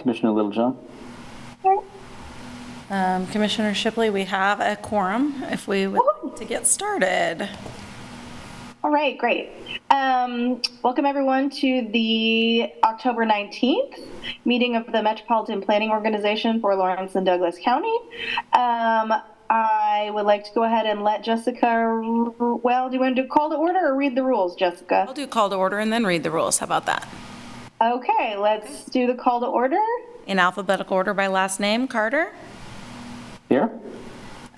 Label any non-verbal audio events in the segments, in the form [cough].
Commissioner Littlejohn? Um, Commissioner Shipley, we have a quorum if we would like to get started. All right, great. Um, welcome everyone to the October 19th meeting of the Metropolitan Planning Organization for Lawrence and Douglas County. Um, I would like to go ahead and let Jessica, well, do you want to do call to order or read the rules, Jessica? I'll do call to order and then read the rules. How about that? Okay, let's do the call to order. In alphabetical order by last name, Carter, Here?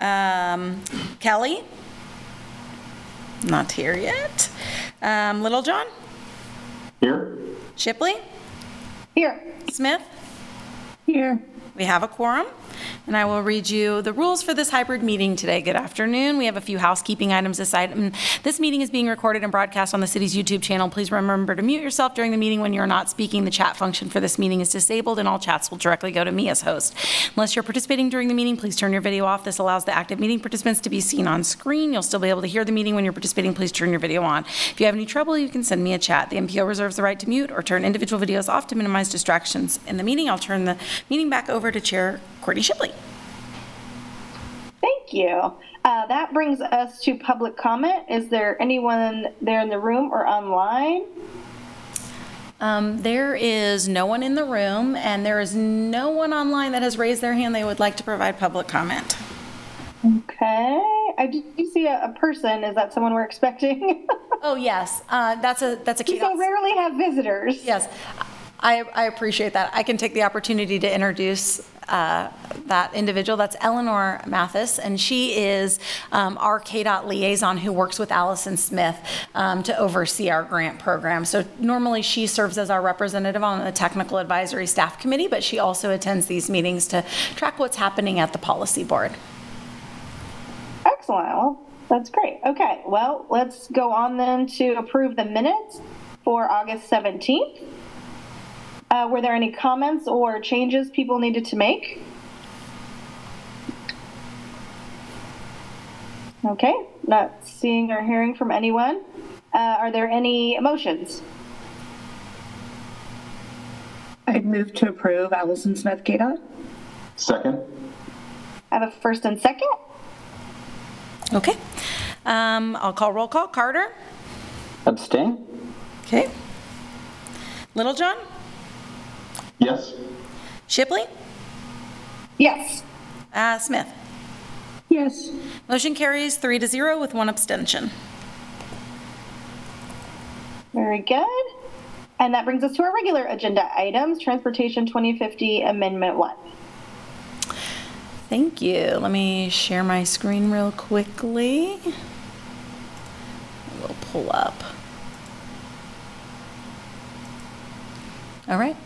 um, Kelly, not here yet. Um, Littlejohn, Here? Shipley, Here. Smith. Here. We have a quorum, and I will read you the rules for this hybrid meeting today. Good afternoon. We have a few housekeeping items this. This meeting is being recorded and broadcast on the city's YouTube channel. Please remember to mute yourself during the meeting when you're not speaking. The chat function for this meeting is disabled, and all chats will directly go to me as host. Unless you're participating during the meeting, please turn your video off. This allows the active meeting participants to be seen on screen. You'll still be able to hear the meeting when you're participating. Please turn your video on. If you have any trouble, you can send me a chat. The MPO reserves the right to mute or turn individual videos off to minimize distractions in the meeting. I'll turn the meeting back over to Chair Courtney Shipley. Thank you. Uh, that brings us to public comment. Is there anyone there in the room or online? Um, There is no one in the room, and there is no one online that has raised their hand they would like to provide public comment. Okay. I did you see a, a person. Is that someone we're expecting? [laughs] Oh, yes, uh, that's a, that's a we so rarely have visitors. Yes, I, I appreciate that. I can take the opportunity to introduce uh, that individual. That's Eleanor Mathis, and she is um, our KDOT liaison who works with Allison Smith um, to oversee our grant program. So normally, she serves as our representative on the Technical Advisory Staff Committee, but she also attends these meetings to track what's happening at the policy board. Excellent. Well, that's great. Okay. Well, let's go on then to approve the minutes for August 17th. Uh, were there any comments or changes people needed to make? Okay. Not seeing or hearing from anyone. Uh, are there any motions? I'd move to approve Allison Smith KDOT. Second? I have a first and second. Okay. Um, I'll call roll call. Carter? Abstain? Okay. Littlejohn? Yes. Shipley? Yes. Uh, Smith? Yes. Motion carries three to zero with one abstention. Very good. And that brings us to our regular agenda items, Transportation 2050 Amendment 1. Thank you. Let me share my screen real quickly. We'll pull up. All right.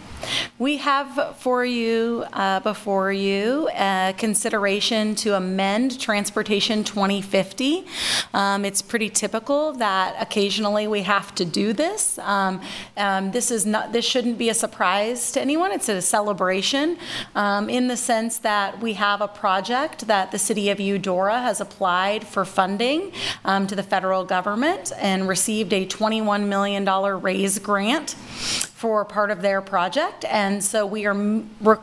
We have for you, uh, before you, uh, consideration to amend Transportation 2050. Um, It's pretty typical that occasionally we have to do this. Um, um, This is not, this shouldn't be a surprise to anyone. It's a celebration um, in the sense that we have a project that the city of Eudora has applied for funding um, to the federal government and received a $21 million raise grant for part of their project. And so we are,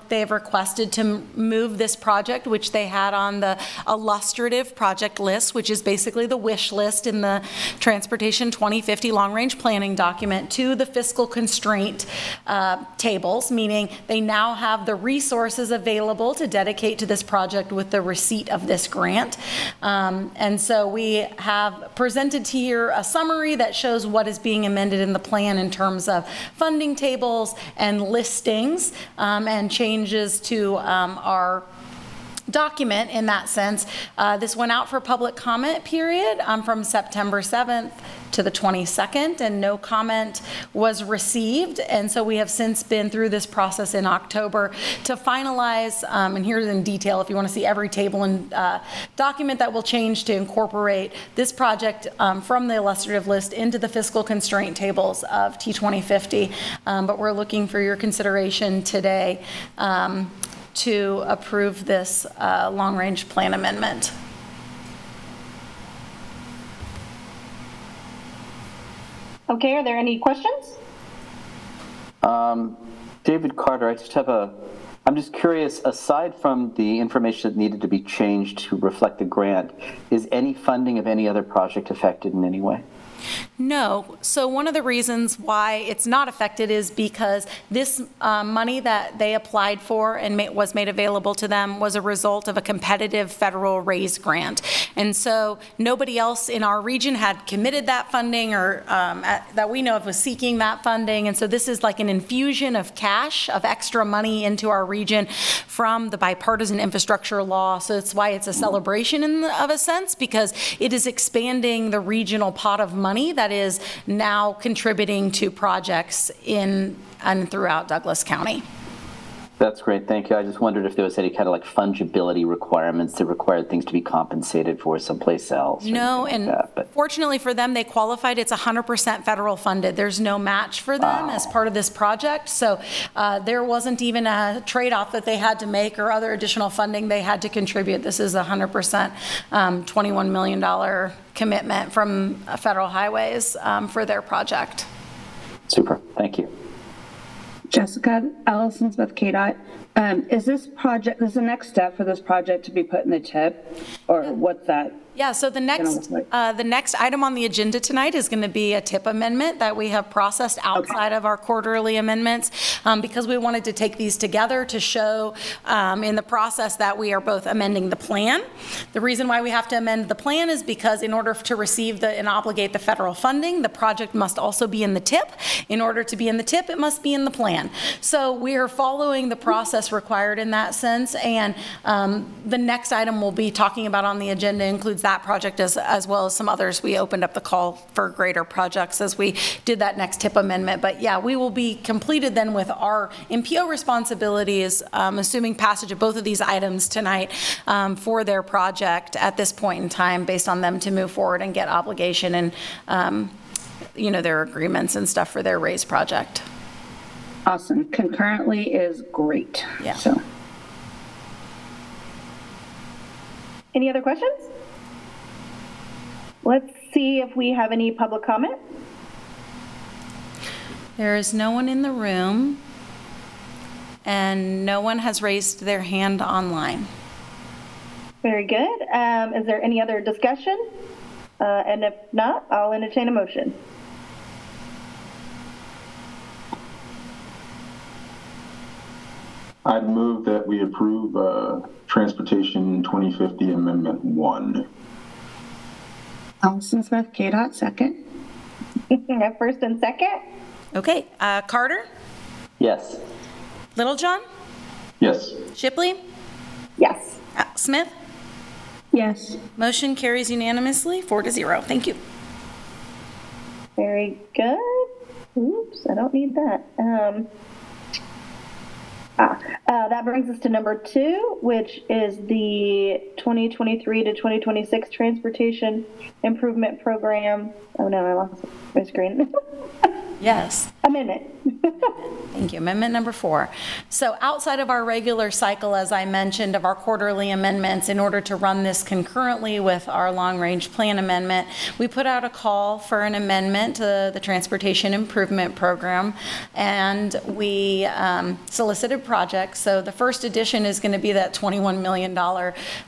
they've requested to move this project, which they had on the illustrative project list, which is basically the wish list in the Transportation 2050 Long Range Planning document, to the fiscal constraint uh, tables, meaning they now have the resources available to dedicate to this project with the receipt of this grant. Um, And so we have presented to you a summary that shows what is being amended in the plan in terms of funding tables and listings um, and changes to um, our document in that sense. Uh, This went out for public comment period um, from September 7th to the 22nd, and no comment was received. And so we have since been through this process in October to finalize, um, and here's in detail if you want to see every table and uh, document that will change to incorporate this project um, from the illustrative list into the fiscal constraint tables of T2050. Um, But we're looking for your consideration today um, to approve this uh, long-range plan amendment. Okay, are there any questions? Um, David Carter, I just have a, I'm just curious, aside from the information that needed to be changed to reflect the grant, is any funding of any other project affected in any way? No. So one of the reasons why it's not affected is because this uh, money that they applied for and ma- was made available to them was a result of a competitive federal raise grant. And so nobody else in our region had committed that funding or um, at- that we know of was seeking that funding. And so this is like an infusion of cash, of extra money into our region from the bipartisan infrastructure law. So that's why it's a celebration in, of a sense, because it is expanding the regional pot of money that is now contributing to projects in and throughout Douglas County. That's great, thank you. I just wondered if there was any kind of like fungibility requirements that required things to be compensated for someplace else. No, and like that, fortunately for them, they qualified, it's 100% federal funded. There's no match for them as part of this project, so uh, there wasn't even a trade-off that they had to make or other additional funding they had to contribute. This is 100% um, $21 million commitment from Federal Highways um, for their project. Super, thank you. Jessica, Allison Smith KDOT. Um, is this project, is the next step for this project to be put in the TIP? Or what's that? Yeah, so the next, uh, the next item on the agenda tonight is going to be a TIP amendment that we have processed outside of our quarterly amendments, um, because we wanted to take these together to show um, in the process that we are both amending the plan. The reason why we have to amend the plan is because in order to receive the, and obligate the federal funding, the project must also be in the TIP. In order to be in the TIP, it must be in the plan. So we are following the process required in that sense, and um, the next item we'll be talking about on the agenda includes that project as, as well as some others. We opened up the call for greater projects as we did that next TIP amendment. But yeah, we will be completed then with our MPO responsibilities, um, assuming passage of both of these items tonight um, for their project at this point in time, based on them to move forward and get obligation and, um, you know, their agreements and stuff for their raise project. Awesome. Concurrently is great. Yeah. So, Any other questions? Let's see if we have any public comment. There is no one in the room, and no one has raised their hand online. Very good. Um, is there any other discussion? Uh, and if not, I'll entertain a motion. I'd move that we approve uh, Transportation 2050 Amendment 1. Allison Smith KDOT, second. [laughs] Have First and second? Okay, uh, Carter, Yes, Littlejohn, Yes. Shipley, Yes. uh, Smith. Yes. Motion carries unanimously, four to zero. Thank you. Very good. Oops, I don't need that. Um, uh, that brings us to number two, which is the 2023 to 2026 Transportation Improvement Program. Oh no, I lost my screen. [laughs] Yes. Amendment. [laughs] Thank you. Amendment number four. So outside of our regular cycle, as I mentioned, of our quarterly amendments, in order to run this concurrently with our long-range plan amendment, we put out a call for an amendment to the Transportation Improvement Program, and we um, solicited projects. So the first edition is going to be that $21 million.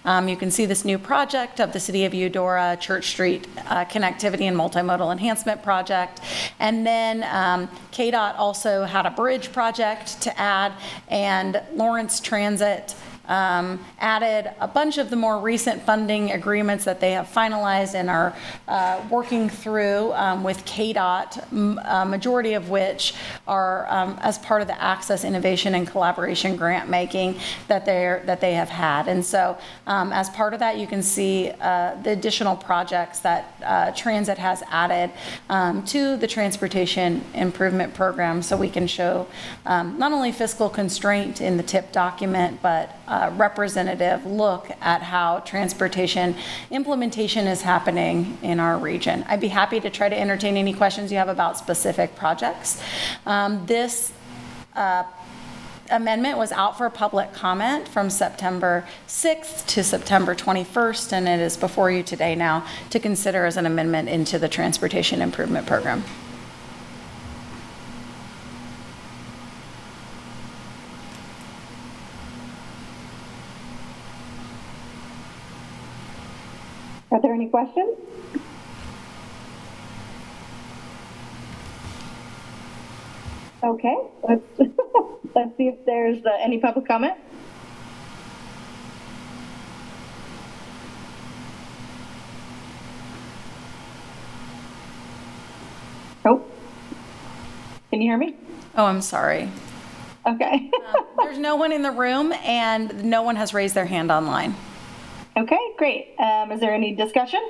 Um, You can see this new project of the City of Eudora Church Street uh, Connectivity and Multimodal Enhancement Project. And then um, KDOT also had a bridge project to add, and Lawrence Transit um, added a bunch of the more recent funding agreements that they have finalized and are uh, working through um, with KDOT, m- a majority of which are um, as part of the Access Innovation and Collaboration Grant making that they're, that they have had. And so um, as part of that, you can see uh, the additional projects that uh, Transit has added um, to the Transportation Improvement Program so we can show um, not only fiscal constraint in the TIP document, but uh, representative look at how transportation implementation is happening in our region. I'd be happy to try to entertain any questions you have about specific projects. Um, This uh, amendment was out for public comment from September 6th to September 21st, and it is before you today now to consider as an amendment into the Transportation Improvement Program. There any questions? Okay, let's, [laughs] let's see if there's uh, any public comment. Nope. Can you hear me? Oh, I'm sorry. Okay. [laughs] There's no one in the room and no one has raised their hand online. Okay, great. Um, is there any discussion?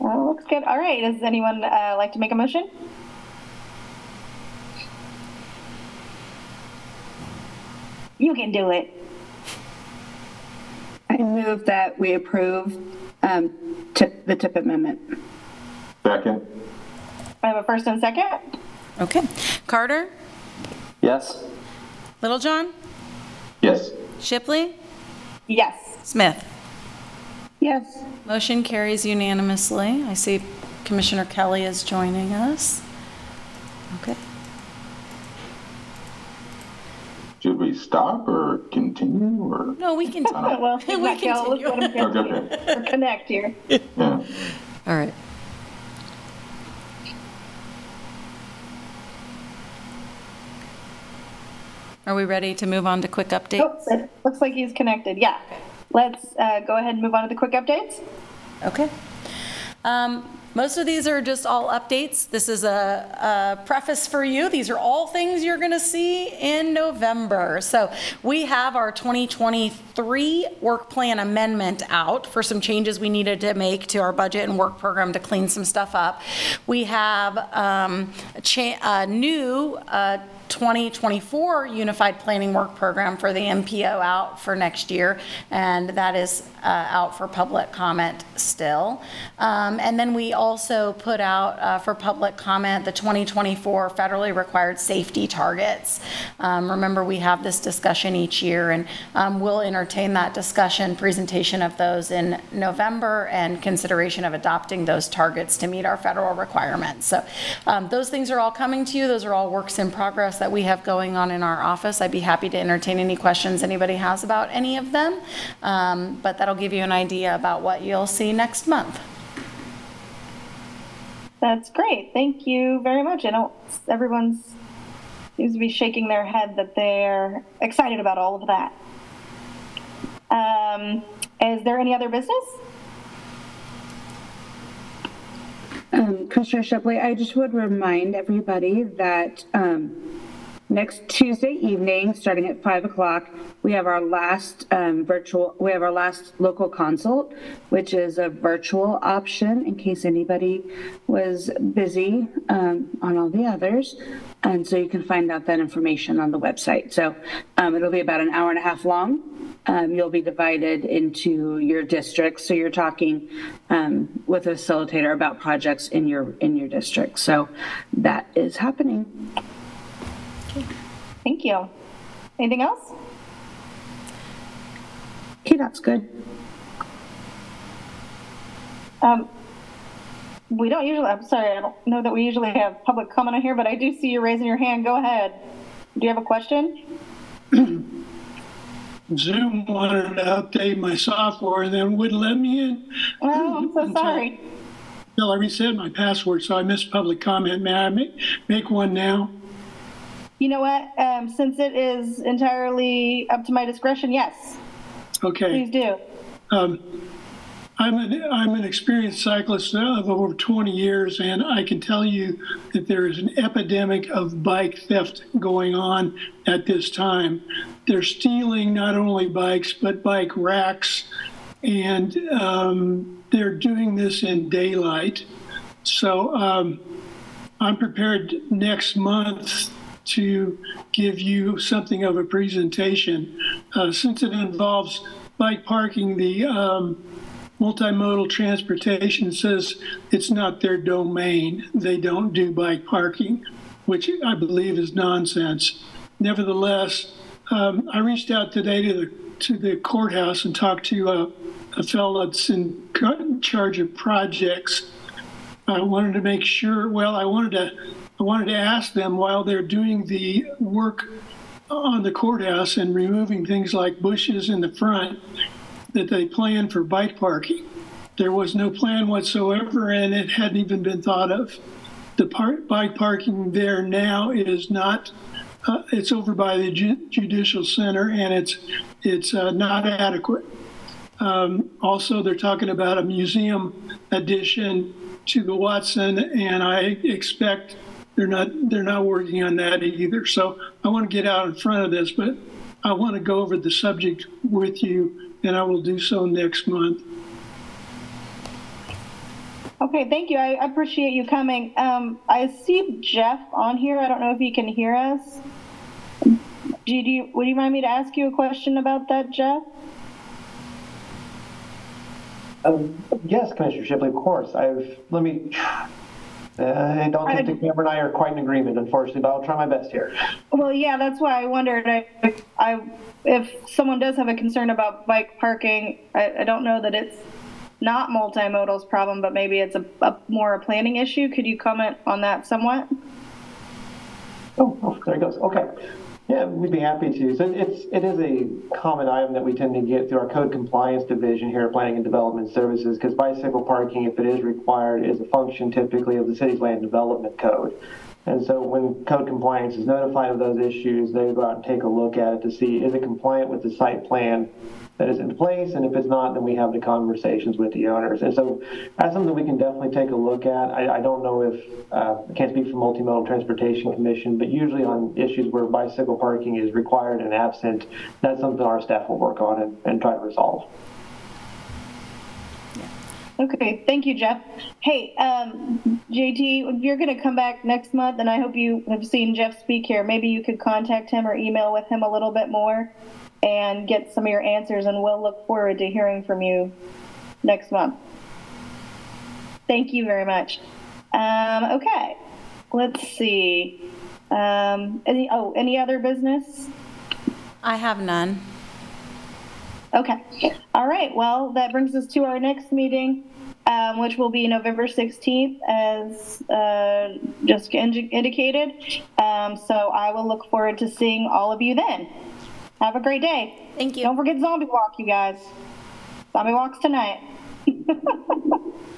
Uh, looks good. All right. Does anyone uh, like to make a motion? You can do it. I move that we approve um, TIP, the TIP amendment. Second? I have a first and second. Okay. Carter, Yes? Littlejohn, Yes. Shipley, Yes. Smith. Yes. Motion carries unanimously. I see Commissioner Kelly is joining us. Okay. Should we stop or continue or? No, we can, [laughs] Well, [laughs] we not Cal, let's let him continue. Okay, okay. connect here. Yeah. All right. Are we ready to move on to quick Oh, updates? it looks like he's connected. Yeah. Let's uh, go ahead and move on to the quick updates. Okay. Um, Most of these are just all updates. This is a a preface for you. These are all things you're going to see in November. So we have our 2023 work plan amendment out for some changes we needed to make to our budget and work program to clean some stuff up. We have um, a cha- a new uh, 2024 Unified Planning Work Program for the MPO out for next year, and that is uh, out for public comment still. Um, And then we also put out uh, for public comment the 2024 federally required safety targets. Um, Remember, we have this discussion each year, and um, we'll entertain that discussion, presentation of those in November, and consideration of adopting those targets to meet our federal requirements. So um, those things are all coming to you. Those are all works in progress that we have going on in our office. I'd be happy to entertain any questions anybody has about any of them. Um, But that'll give you an idea about what you'll see next month. That's great. Thank you very much. I know everyone's seems to be shaking their head that they're excited about all of that. Um, is there any other business? Um, Commissioner Shipley, I just would remind everybody that um, next Tuesday evening, starting at 5 o'clock, we have our last um, virtual, we have our last local consult, which is a virtual option in case anybody was busy um, on all the others. And so you can find out that information on the website. So um, it'll be about an hour and a half long. Um, you'll be divided into your districts. So you're talking um, with a facilitator about projects in your in your district. So that is happening. Thank you. Anything else? Okay, that's good. Um, we don't usually, I'm sorry, I don't know that we usually have public comment on here, but I do see you raising your hand. Go ahead. Do you have a question? [clears throat] Zoom wanted to update my software and then wouldn't let me in Oh, I'm so [clears throat] sorry. until I reset my password, so I missed public comment. May I make, make one now? You know what? Um, since it is entirely up to my discretion, yes, Okay. please do. Um, I'm an, I'm an experienced cyclist of over 20 years, and I can tell you that there is an epidemic of bike theft going on at this time. They're stealing not only bikes, but bike racks, and um, they're doing this in daylight. So um, I'm prepared next month to give you something of a presentation. Uh, since it involves bike parking, the um, multimodal transportation says it's not their domain. They don't do bike parking, which I believe is nonsense. Nevertheless, um, I reached out today to the to the courthouse and talked to a, a fellow that's in charge of projects. I wanted to make sure. Well, I wanted to I wanted to ask them while they're doing the work on the courthouse and removing things like bushes in the front that they planned for bike parking. There was no plan whatsoever, and it hadn't even been thought of. The bike parking there now is not, uh, it's over by the ju- judicial center, and it's, it's uh, not adequate. Um, Also, they're talking about a museum addition to the Watkins, and I expect they're not, they're not working on that either. So I want to get out in front of this, but I want to go over the subject with you, and I will do so next month. Okay, thank you. I I appreciate you coming. Um, I see Jeff on here. I don't know if he can hear us. Do you, would you mind me to ask you a question about that, Jeff? Um, Yes, Commissioner Shipley, of course. I've, let me, Uh, I don't think the camera and I are quite in agreement, unfortunately, but I'll try my best here. Well, yeah, that's why I wondered if I, if someone does have a concern about bike parking, I, I don't know that it's not multimodal's problem, but maybe it's a, a more a planning issue. Could you comment on that somewhat? Oh, oh, there it goes. Okay. Yeah, we'd be happy to. So it's, it is a common item that we tend to get through our code compliance division here at Planning and Development Services, because bicycle parking, if it is required, is a function typically of the city's land development code. And so when code compliance is notified of those issues, they go out and take a look at it to see, is it compliant with the site plan that is in place? And if it's not, then we have the conversations with the owners. And so that's something we can definitely take a look at. I, I don't know if, uh, I can't speak for Multimodal Transportation Commission, but usually on issues where bicycle parking is required and absent, that's something our staff will work on and, and try to resolve. Okay, thank you, Jeff. Hey, um, JT, you're going to come back next month, and I hope you have seen Jeff speak here, maybe you could contact him or email with him a little bit more and get some of your answers, and we'll look forward to hearing from you next month. Thank you very much. Um, okay, let's see. Um, any, oh, any other business? I have none. Okay. All right. Well, that brings us to our next meeting, um, which will be November 16th, as uh, Jessica indi- indicated. Um, so I will look forward to seeing all of you then. Have a great day. Thank you. Don't forget Zombie Walk, you guys. Zombie Walk's tonight. [laughs]